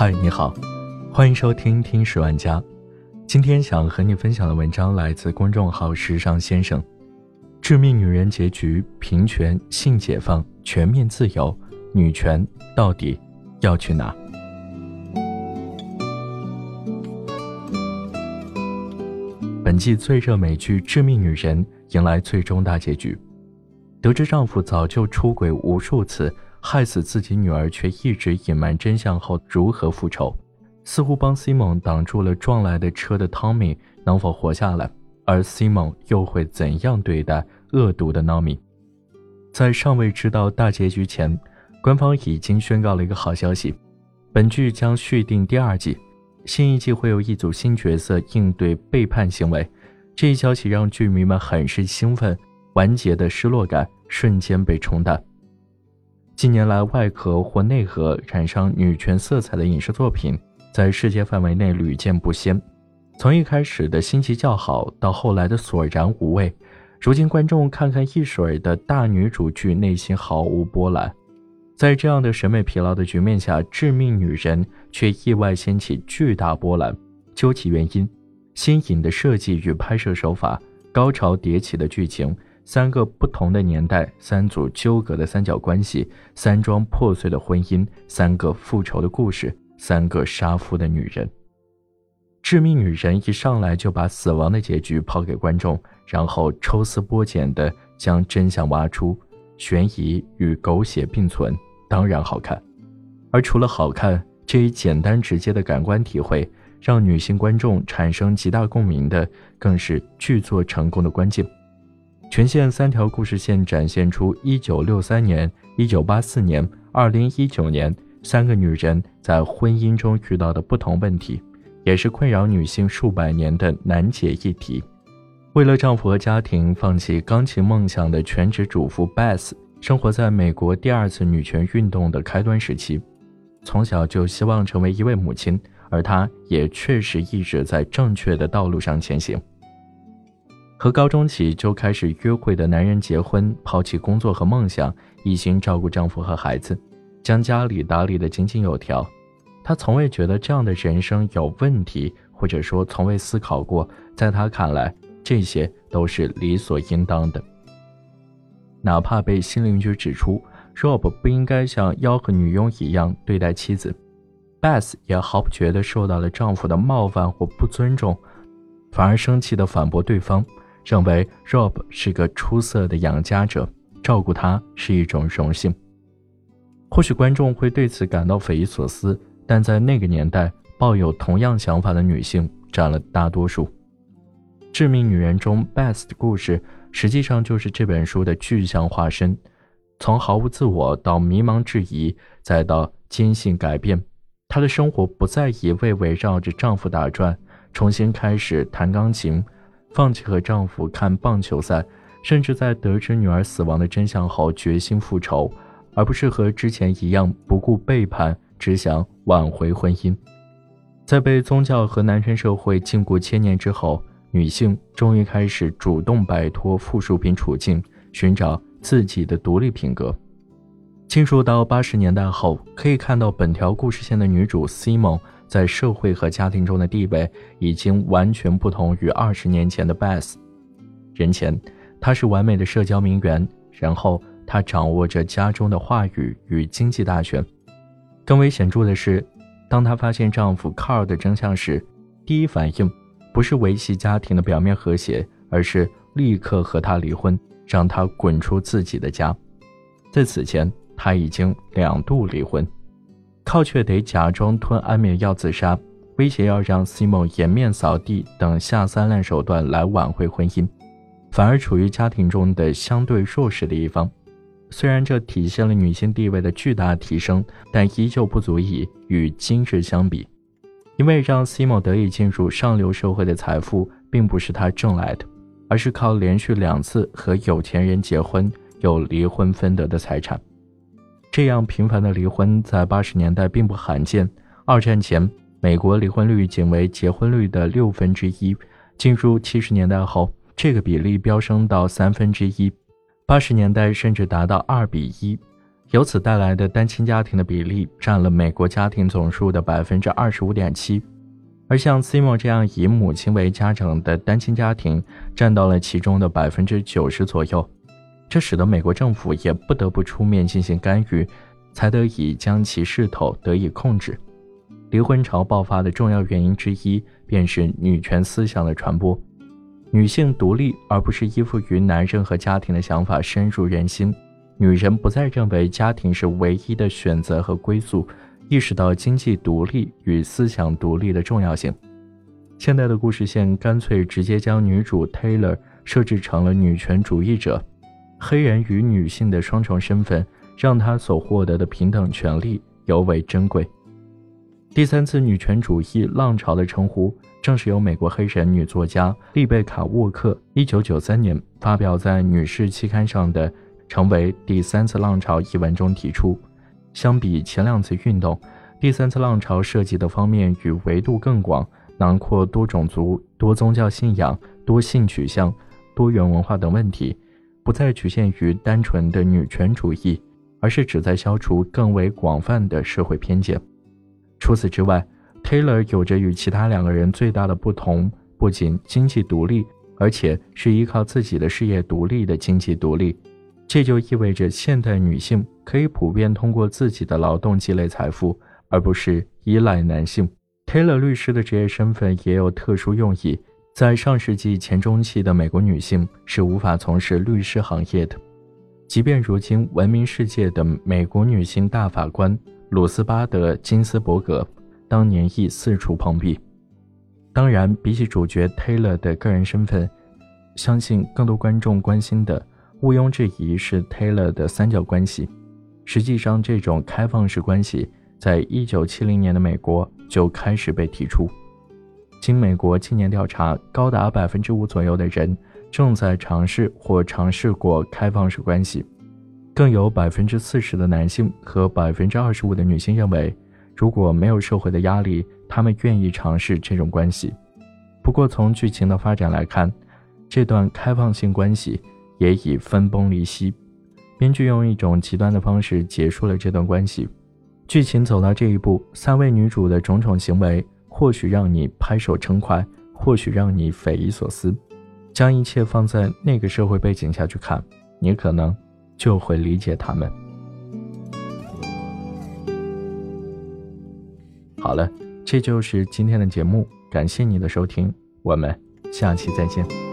嗨，你好，欢迎收听《听十万家》。今天想和你分享的文章来自公众号“时尚先生”。致命女人结局：平权、性解放、全面自由，女权到底要去哪？本季最热美剧《致命女人》迎来最终大结局。得知丈夫早就出轨无数次，害死自己女儿，却一直隐瞒真相后，如何复仇？似乎帮 Simon 挡住了撞来的车的 Tommy 能否活下来？而 Simon 又会怎样对待恶毒的 Naomi？在尚未知道大结局前，官方已经宣告了一个好消息：本剧将续订第二季，新一季会有一组新角色应对背叛行为。这一消息让剧迷们很是兴奋。完结的失落感瞬间被冲淡。近年来，外壳或内核染上女权色彩的影视作品，在世界范围内屡见不鲜。从一开始的新奇叫好，到后来的索然无味，如今观众看看一水的大女主剧，内心毫无波澜。在这样的审美疲劳的局面下，《致命女人》却意外掀起巨大波澜。究其原因，新颖的设计与拍摄手法，高潮迭起的剧情。三个不同的年代，三组纠葛的三角关系，三桩破碎的婚姻，三个复仇的故事，三个杀夫的女人。致命女人一上来就把死亡的结局抛给观众，然后抽丝剥茧的将真相挖出，悬疑与狗血并存，当然好看。而除了好看，这一简单直接的感官体会，让女性观众产生极大共鸣的，更是剧作成功的关键。全线三条故事线展现出1963年、1984年、2019年三个女人在婚姻中遇到的不同问题，也是困扰女性数百年的难解议题。为了丈夫和家庭，放弃钢琴梦想的全职主妇 Beth，生活在美国第二次女权运动的开端时期。从小就希望成为一位母亲，而她也确实一直在正确的道路上前行。和高中起就开始约会的男人结婚，抛弃工作和梦想，一心照顾丈夫和孩子，将家里打理得井井有条。她从未觉得这样的人生有问题，或者说从未思考过，在她看来，这些都是理所应当的。哪怕被新邻居指出 Rob 不应该像吆喝女佣一样对待妻子，Beth 也毫不觉得受到了丈夫的冒犯或不尊重，反而生气地反驳对方。认为 Rob 是个出色的养家者，照顾他是一种荣幸。或许观众会对此感到匪夷所思，但在那个年代，抱有同样想法的女性占了大多数。《致命女人》中 Beth 的故事，实际上就是这本书的具象化身。从毫无自我到迷茫质疑，再到坚信改变，她的生活不再一味围绕着丈夫打转，重新开始弹钢琴。放弃和丈夫看棒球赛，甚至在得知女儿死亡的真相后决心复仇，而不是和之前一样不顾背叛，只想挽回婚姻。在被宗教和男权社会禁锢千年之后，女性终于开始主动摆脱附属品处境，寻找自己的独立品格。进入到八十年代后，可以看到本条故事线的女主 Simon。在社会和家庭中的地位已经完全不同于二十年前的 Beth。人前，她是完美的社交名媛，然后她掌握着家中的话语与经济大权。更为显著的是，当她发现丈夫 Carl 的真相时，第一反应不是维系家庭的表面和谐，而是立刻和他离婚，让他滚出自己的家。在此前，他已经两度离婚。靠却得假装吞安眠药自杀，威胁要让 Simon 颜面扫地等下三滥手段来挽回婚姻，反而处于家庭中的相对弱势的一方。虽然这体现了女性地位的巨大提升，但依旧不足以与今日相比。因为让 Simon 得以进入上流社会的财富，并不是他挣来的，而是靠连续两次和有钱人结婚又离婚分得的财产。这样频繁的离婚在八十年代并不罕见。二战前，美国离婚率仅为结婚率的六分之一；进入七十年代后，这个比例飙升到三分之一；八十年代甚至达到二比一。由此带来的单亲家庭的比例占了美国家庭总数的百分之二十五点七，而像 Simo 这样以母亲为家长的单亲家庭占到了其中的百分之九十左右，这使得美国政府也不得不出面进行干预，才得以将其势头得以控制。离婚潮爆发的重要原因之一，便是女权思想的传播。女性独立而不是依附于男人和家庭的想法深入人心，女人不再认为家庭是唯一的选择和归宿，意识到经济独立与思想独立的重要性。现代的故事线干脆直接将女主 Taylor 设置成了女权主义者，黑人与女性的双重身份，让她所获得的平等权利尤为珍贵。第三次女权主义浪潮的称呼，正是由美国黑人女作家丽贝卡·沃克1993年发表在《女士》期刊上的“成为第三次浪潮”一文中提出。相比前两次运动，第三次浪潮涉及的方面与维度更广，囊括多种族、多宗教信仰、多性取向、多元文化等问题，不再局限于单纯的女权主义，而是旨在消除更为广泛的社会偏见。除此之外，Taylor 有着与其他两个人最大的不同，不仅经济独立，而且是依靠自己的事业独立的经济独立。这就意味着现代女性可以普遍通过自己的劳动积累财富，而不是依赖男性。Taylor 律师的职业身份也有特殊用意，在上世纪前中期的美国女性是无法从事律师行业的，即便如今闻名世界的美国女性大法官。鲁斯巴德·金斯伯格当年亦四处碰壁。当然，比起主角 Taylor 的个人身份，相信更多观众关心的毋庸置疑是 Taylor 的三角关系。实际上，这种开放式关系在一九七零年的美国就开始被提出。经美国青年调查，高达百分之五左右的人正在尝试或尝试过开放式关系。更有百分之四十的男性和百分之二十五的女性认为，如果没有社会的压力，他们愿意尝试这种关系。不过，从剧情的发展来看，这段开放性关系也已分崩离析。编剧用一种极端的方式结束了这段关系。剧情走到这一步，三位女主的种种行为或许让你拍手称快，或许让你匪夷所思。将一切放在那个社会背景下去看，你可能。就会理解他们。好了，这就是今天的节目，感谢你的收听，我们下期再见。